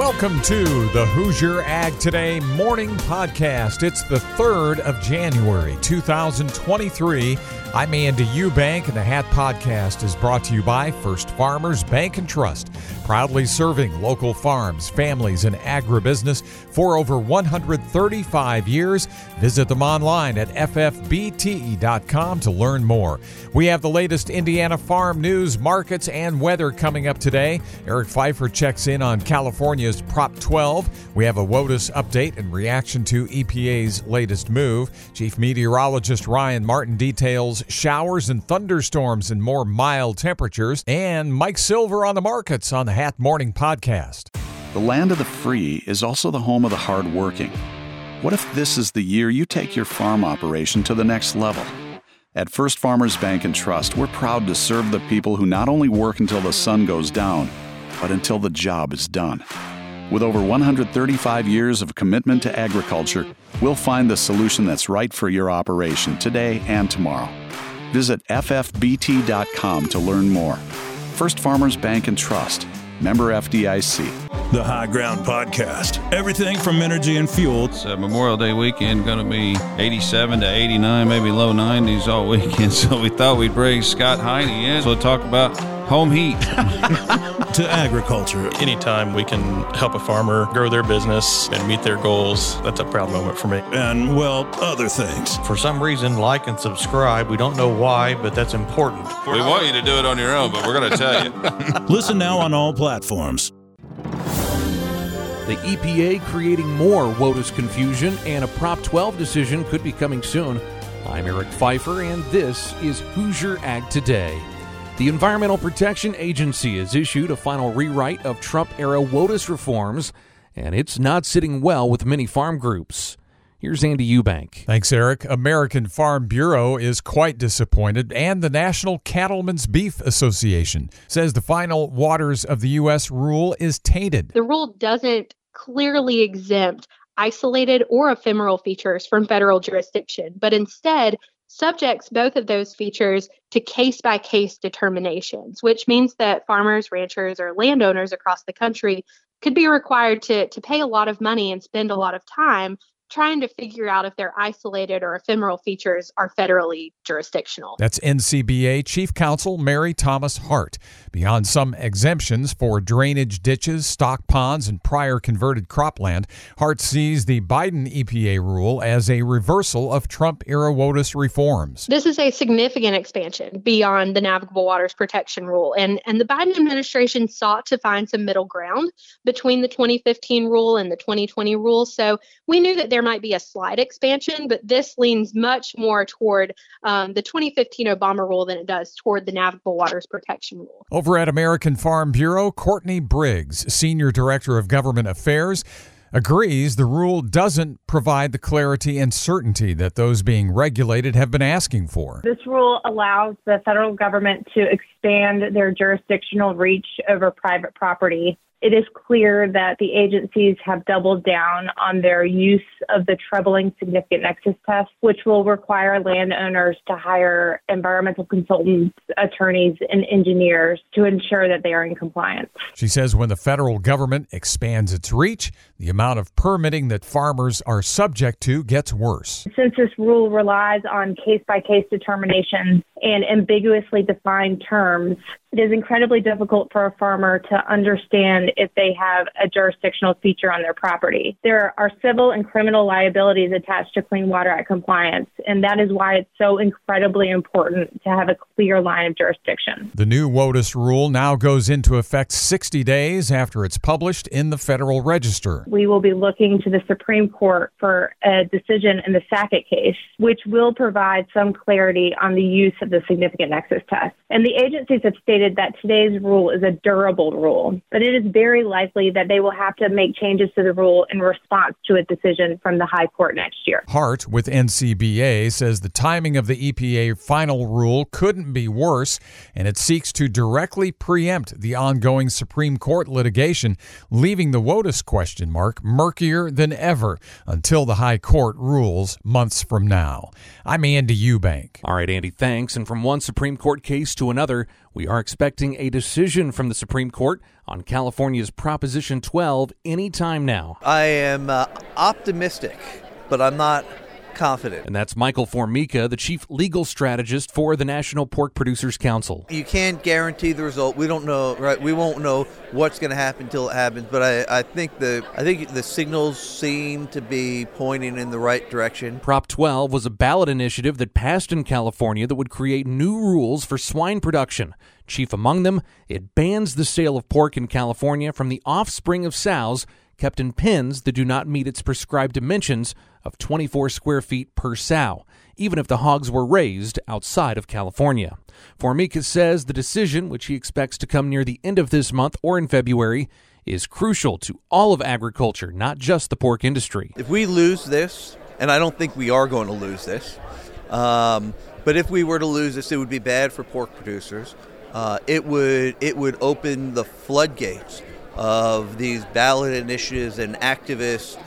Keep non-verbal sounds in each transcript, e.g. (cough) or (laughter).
Welcome to the Hoosier Ag Today morning podcast. It's the 3rd of January, 2023. I'm Andy Eubank, and the Hat Podcast is brought to you by First Farmers Bank and Trust, proudly serving local farms, families, and agribusiness for over 135 years. Visit them online at ffbte.com to learn more. We have the latest Indiana farm news, markets, and weather coming up today. Eric Pfeiffer checks in on California's Prop 12. We have a WOTUS update in reaction to EPA's latest move. Chief Meteorologist Ryan Martin details showers and thunderstorms and more mild temperatures. And Mike Silver on the markets on the Hat Morning Podcast. The land of the free is also the home of the hardworking. What if this is the year you take your farm operation to the next level? At First Farmers Bank and Trust, we're proud to serve the people who not only work until the sun goes down, but until the job is done. With over 135 years of commitment to agriculture, we'll find the solution that's right for your operation today and tomorrow. Visit ffbt.com to learn more. First Farmers Bank and Trust, member FDIC. The High Ground Podcast. Everything from energy and fuel. It's uh, Memorial Day weekend, going to be 87 to 89, maybe low 90s all weekend. (laughs) So we thought we'd bring Scott Heine in to talk about home heat. (laughs) to agriculture. Anytime we can help a farmer grow their business and meet their goals, that's a proud moment for me. And, well, other things. For some reason, like and subscribe. We don't know why, but that's important. We want you to do it on your own, but we're going to tell you. (laughs) (laughs) Listen now on all platforms. The EPA creating more WOTUS confusion, and a Prop 12 decision could be coming soon. I'm Eric Pfeiffer, and this is Hoosier Ag Today. The Environmental Protection Agency has issued a final rewrite of Trump era WOTUS reforms, and it's not sitting well with many farm groups. Here's Andy Eubank. Thanks, Eric. American Farm Bureau is quite disappointed, and the National Cattlemen's Beef Association says the final waters of the U.S. rule is tainted. The rule doesn't clearly exempt isolated or ephemeral features from federal jurisdiction, but instead subjects both of those features to case by case determinations, which means that farmers, ranchers, or landowners across the country could be required to, to pay a lot of money and spend a lot of time trying to figure out if their isolated or ephemeral features are federally jurisdictional. That's NCBA Chief Counsel Mary Thomas Hart. Beyond some exemptions for drainage ditches, stock ponds, and prior converted cropland, Hart sees the Biden EPA rule as a reversal of Trump era WOTUS reforms. This is a significant expansion beyond the navigable waters protection rule, and, and the Biden administration sought to find some middle ground between the 2015 rule and the 2020 rule. So we knew that there might be a slight expansion, but this leans much more toward um, the 2015 Obama rule than it does toward the navigable waters protection rule. Over at American Farm Bureau, Courtney Briggs, Senior Director of Government Affairs, agrees the rule doesn't provide the clarity and certainty that those being regulated have been asking for. This rule allows the federal government to expand their jurisdictional reach over private property it is clear that the agencies have doubled down on their use of the troubling significant nexus test, which will require landowners to hire environmental consultants, attorneys, and engineers to ensure that they are in compliance. She says when the federal government expands its reach, the amount of permitting that farmers are subject to gets worse. Since this rule relies on case by case determinations and ambiguously defined terms, it is incredibly difficult for a farmer to understand if they have a jurisdictional feature on their property. There are civil and criminal liabilities attached to Clean Water Act compliance, and that is why it's so incredibly important to have a clear line of jurisdiction. The new WOTUS rule now goes into effect 60 days after it's published in the Federal Register. We will be looking to the Supreme Court for a decision in the Sackett case, which will provide some clarity on the use of the significant nexus test. And the agencies have stated stated that today's rule is a durable rule, but it is very likely that they will have to make changes to the rule in response to a decision from the High Court next year. Hart with NCBA says the timing of the EPA final rule couldn't be worse, and it seeks to directly preempt the ongoing Supreme Court litigation, leaving the WOTUS question mark murkier than ever until the High Court rules months from now. I'm Andy Eubank. All right, Andy, thanks. And and from one Supreme Court case to another, we are expecting a decision from the Supreme Court on California's Proposition 12 anytime now. I am uh, optimistic, but I'm not confident. And that's Michael Formica, the chief legal strategist for the National Pork Producers Council. You can't guarantee the result. We don't know, right? We won't know what's going to happen until it happens. But I, I think the I think the signals seem to be pointing in the right direction. Prop 12 was a ballot initiative that passed in California that would create new rules for swine production. Chief among them, it bans the sale of pork in California from the offspring of sows kept in pens that do not meet its prescribed dimensions of 24 square feet per sow, even if the hogs were raised outside of California. Formica says the decision, which he expects to come near the end of this month or in February, is crucial to all of agriculture, not just the pork industry. If we lose this, and I don't think we are going to lose this, um, but if we were to lose this, it would be bad for pork producers. Uh, it would it would open the floodgates of these ballot initiatives and activist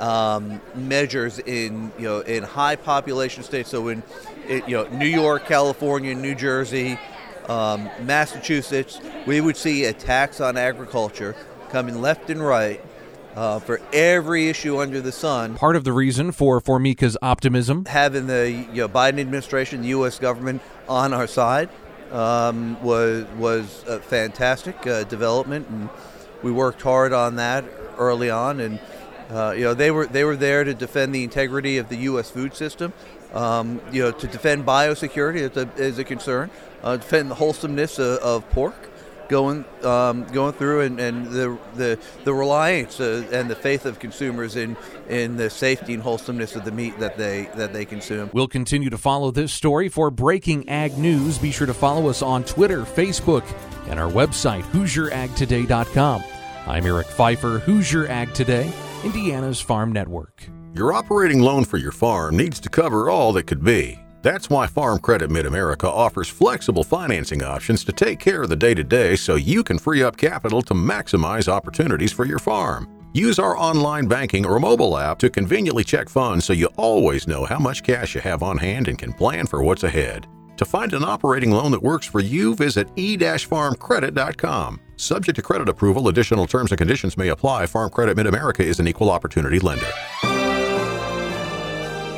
um, measures in you know in high population states. So in it, you know New York, California, New Jersey, um, Massachusetts, we would see attacks on agriculture coming left and right. Uh, for every issue under the sun. Part of the reason for Formica's optimism having the you know, Biden administration, the U.S. government on our side, um, was was a fantastic uh, development, and we worked hard on that early on, and uh, you know they were they were there to defend the integrity of the U.S. food system. Um, you know, to defend biosecurity is a, is a concern, uh, defend the wholesomeness of, of pork going um, going through, and, and the the the reliance uh, and the faith of consumers in in the safety and wholesomeness of the meat that they that they consume. We'll continue to follow this story for breaking ag news. Be sure to follow us on Twitter, Facebook, and our website HoosierAgToday.com. I'm Eric Pfeiffer, Hoosier Ag Today, Indiana's Farm Network. Your operating loan for your farm needs to cover all that could be. That's why Farm Credit Mid America offers flexible financing options to take care of the day to day so you can free up capital to maximize opportunities for your farm. Use our online banking or mobile app to conveniently check funds so you always know how much cash you have on hand and can plan for what's ahead. To find an operating loan that works for you, visit e-farmcredit.com. Subject to credit approval, additional terms and conditions may apply. Farm Credit Mid America is an equal opportunity lender.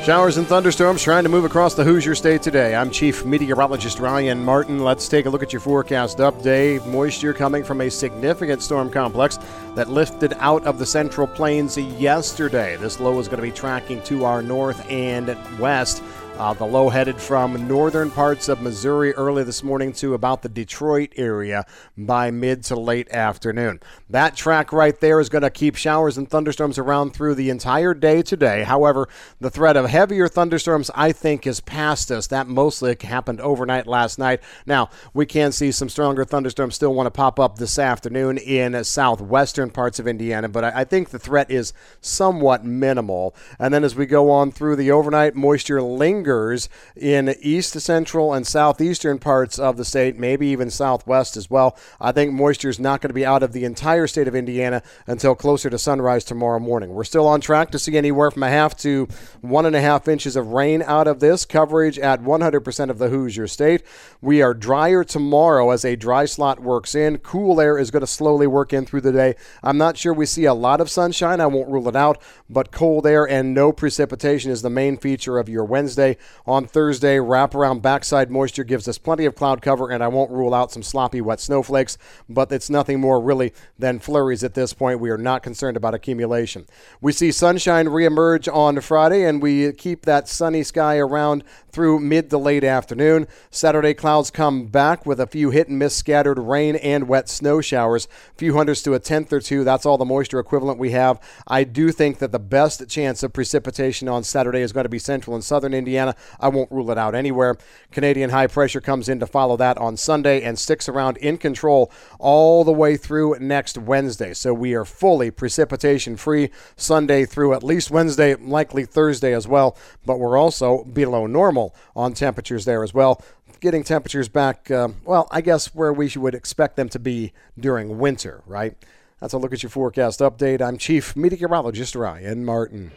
Showers and thunderstorms trying to move across the Hoosier State today. I'm Chief Meteorologist Ryan Martin. Let's take a look at your forecast update. Moisture coming from a significant storm complex that lifted out of the central plains yesterday. This low is going to be tracking to our north and west. Uh, the low headed from northern parts of Missouri early this morning to about the Detroit area by mid to late afternoon. That track right there is going to keep showers and thunderstorms around through the entire day today. However, the threat of heavier thunderstorms, I think, is past us. That mostly happened overnight last night. Now, we can see some stronger thunderstorms still want to pop up this afternoon in southwestern parts of Indiana, but I, I think the threat is somewhat minimal. And then as we go on through the overnight, moisture lingers lingers in east, central, and southeastern parts of the state, maybe even southwest as well. I think moisture is not going to be out of the entire state of Indiana until closer to sunrise tomorrow morning. We're still on track to see anywhere from a half to one and a half inches of rain out of this coverage at 100% of the Hoosier state. We are drier tomorrow as a dry slot works in. Cool air is going to slowly work in through the day. I'm not sure we see a lot of sunshine. I won't rule it out, but cold air and no precipitation is the main feature of your Wednesday. On Thursday, wraparound backside moisture gives us plenty of cloud cover, and I won't rule out some sloppy wet snowflakes, but it's nothing more really than flurries at this point. We are not concerned about accumulation. We see sunshine reemerge on Friday, and we keep that sunny sky around through mid to late afternoon. Saturday, clouds come back with a few hit and miss scattered rain and wet snow showers. A few hundreds to a tenth or two. That's all the moisture equivalent we have. I do think that the best chance of precipitation on Saturday is going to be central and southern Indiana. I won't rule it out anywhere. Canadian high pressure comes in to follow that on Sunday and sticks around in control all the way through next Wednesday. So we are fully precipitation free Sunday through at least Wednesday, likely Thursday as well. But we're also below normal on temperatures there as well getting temperatures back, uh, well, I guess where we would expect them to be during winter, right? That's a look at your forecast update. I'm Chief Meteorologist Ryan Martin.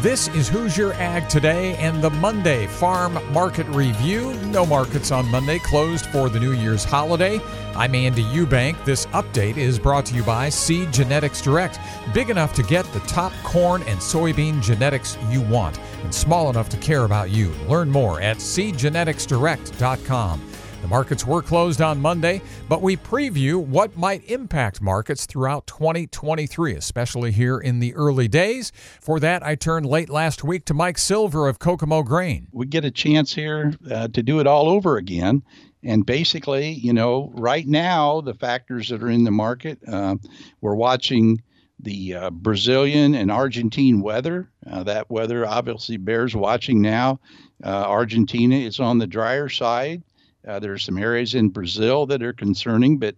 This is Hoosier Ag Today and the Monday Farm Market Review. No markets on Monday, closed for the New Year's holiday. I'm Andy Eubank. This update is brought to you by Seed Genetics Direct. Big enough to get the top corn and soybean genetics you want, and small enough to care about you. Learn more at seedgeneticsdirect.com. The markets were closed on Monday, but we preview what might impact markets throughout 2023, especially here in the early days. For that, I turned late last week to Mike Silver of Kokomo Grain. We get a chance here uh, to do it all over again. And basically, you know, right now, the factors that are in the market, uh, we're watching the uh, Brazilian and Argentine weather. Uh, that weather obviously bears watching now. Uh, Argentina is on the drier side. Uh, there are some areas in Brazil that are concerning, but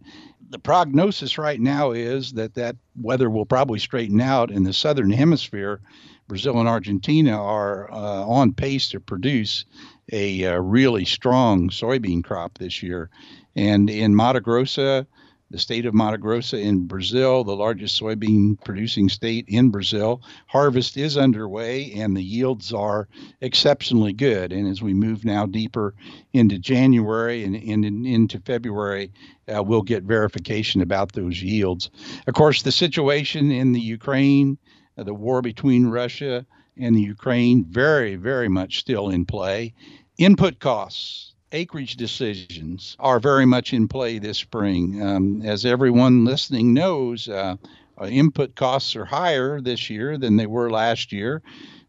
the prognosis right now is that that weather will probably straighten out in the southern hemisphere. Brazil and Argentina are uh, on pace to produce a uh, really strong soybean crop this year. And in Mato Grosso, the state of Mato Grosso in Brazil, the largest soybean producing state in Brazil. Harvest is underway and the yields are exceptionally good. And as we move now deeper into January and, and, and into February, uh, we'll get verification about those yields. Of course, the situation in the Ukraine, uh, the war between Russia and the Ukraine, very, very much still in play. Input costs acreage decisions are very much in play this spring. Um, as everyone listening knows, uh, uh, input costs are higher this year than they were last year.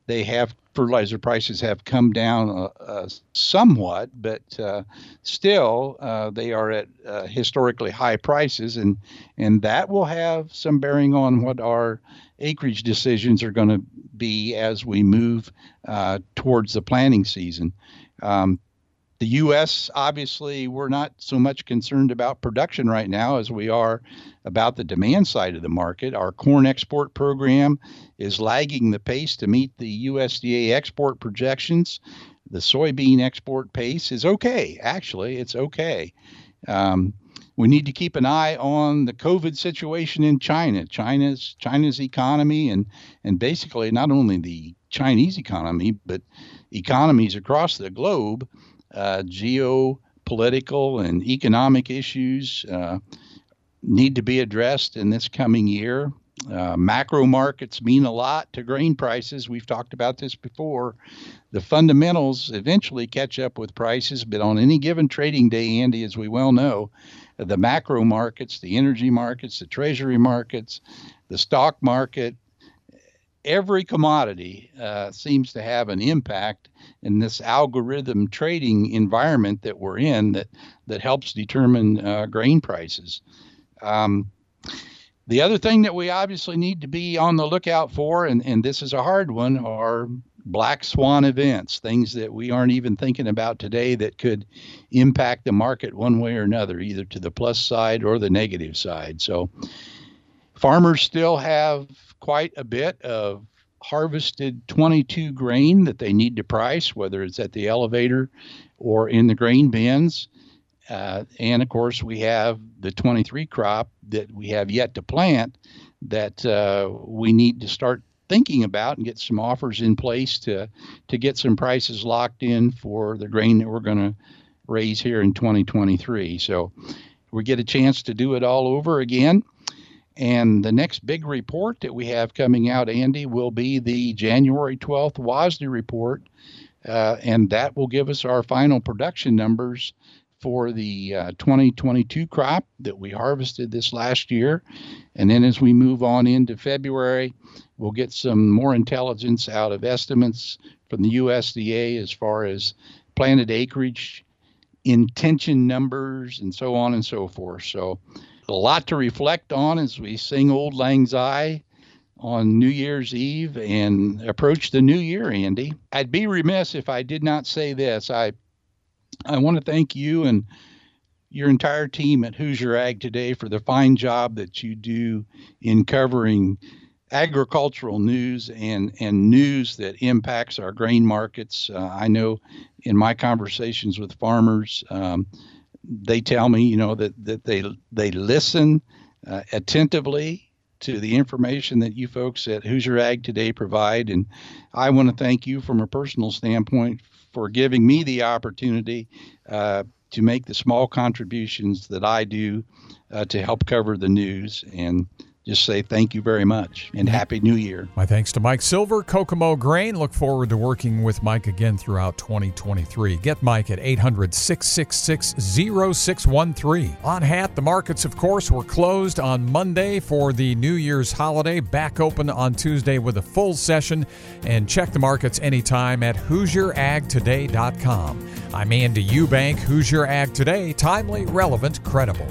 They have fertilizer prices have come down uh, uh somewhat, but uh, still uh, they are at historically high prices, and and that will have some bearing on what our acreage decisions are going to be as we move towards the planting season. Um, the U.S., obviously, we're not so much concerned about production right now as we are about the demand side of the market. Our corn export program is lagging the pace to meet the USDA export projections. The soybean export pace is okay. Actually, it's okay. Um, we need to keep an eye on the COVID situation in China. China's China's economy and and basically not only the Chinese economy, but economies across the globe uh, geopolitical and economic issues uh, need to be addressed in this coming year. Uh, macro markets mean a lot to grain prices. We've talked about this before. The fundamentals eventually catch up with prices, but on any given trading day, Andy, as we well know, the macro markets, the energy markets, the treasury markets, the stock market, every commodity uh, seems to have an impact in this algorithm trading environment that we're in that that helps determine uh, grain prices. Um, the other thing that we obviously need to be on the lookout for, and, and this is a hard one, are black swan events, things that we aren't even thinking about today that could impact the market one way or another, either to the plus side or the negative side. So farmers still have quite a bit of harvested 22 grain that they need to price, whether it's at the elevator or in the grain bins. Uh, and of course, we have the 23 crop that we have yet to plant that uh, we need to start thinking about and get some offers in place to to get some prices locked in for the grain that we're going to raise here in 2023. So we get a chance to do it all over again. And the next big report that we have coming out, Andy, will be the January 12th WASDE report. Uh, and that will give us our final production numbers for the uh, 2022 crop that we harvested this last year. And then as we move on into February, we'll get some more intelligence out of estimates from the USDA as far as planted acreage, intention numbers, and so on and so forth. So a lot to reflect on as we sing Auld Lang Syne on New Year's Eve and approach the new year, Andy. I'd be remiss if I did not say this. I I want to thank you and your entire team at Hoosier Ag today for the fine job that you do in covering agricultural news and, and news that impacts our grain markets. Uh, I know in my conversations with farmers, um, they tell me, you know, that, that they they listen uh, attentively to the information that you folks at Hoosier Ag Today provide. And I want to thank you from a personal standpoint for giving me the opportunity uh, to make the small contributions that I do uh, to help cover the news. And just say thank you very much and happy new year. My thanks to Mike Silver, Kokomo Grain. Look forward to working with Mike again throughout 2023. Get Mike at 800 666 0613. On hat, the markets, of course, were closed on Monday for the New Year's holiday, back open on Tuesday with a full session. And check the markets anytime at HoosierAgToday.com. I'm Andy Eubank, Hoosier Ag Today, timely, relevant, credible.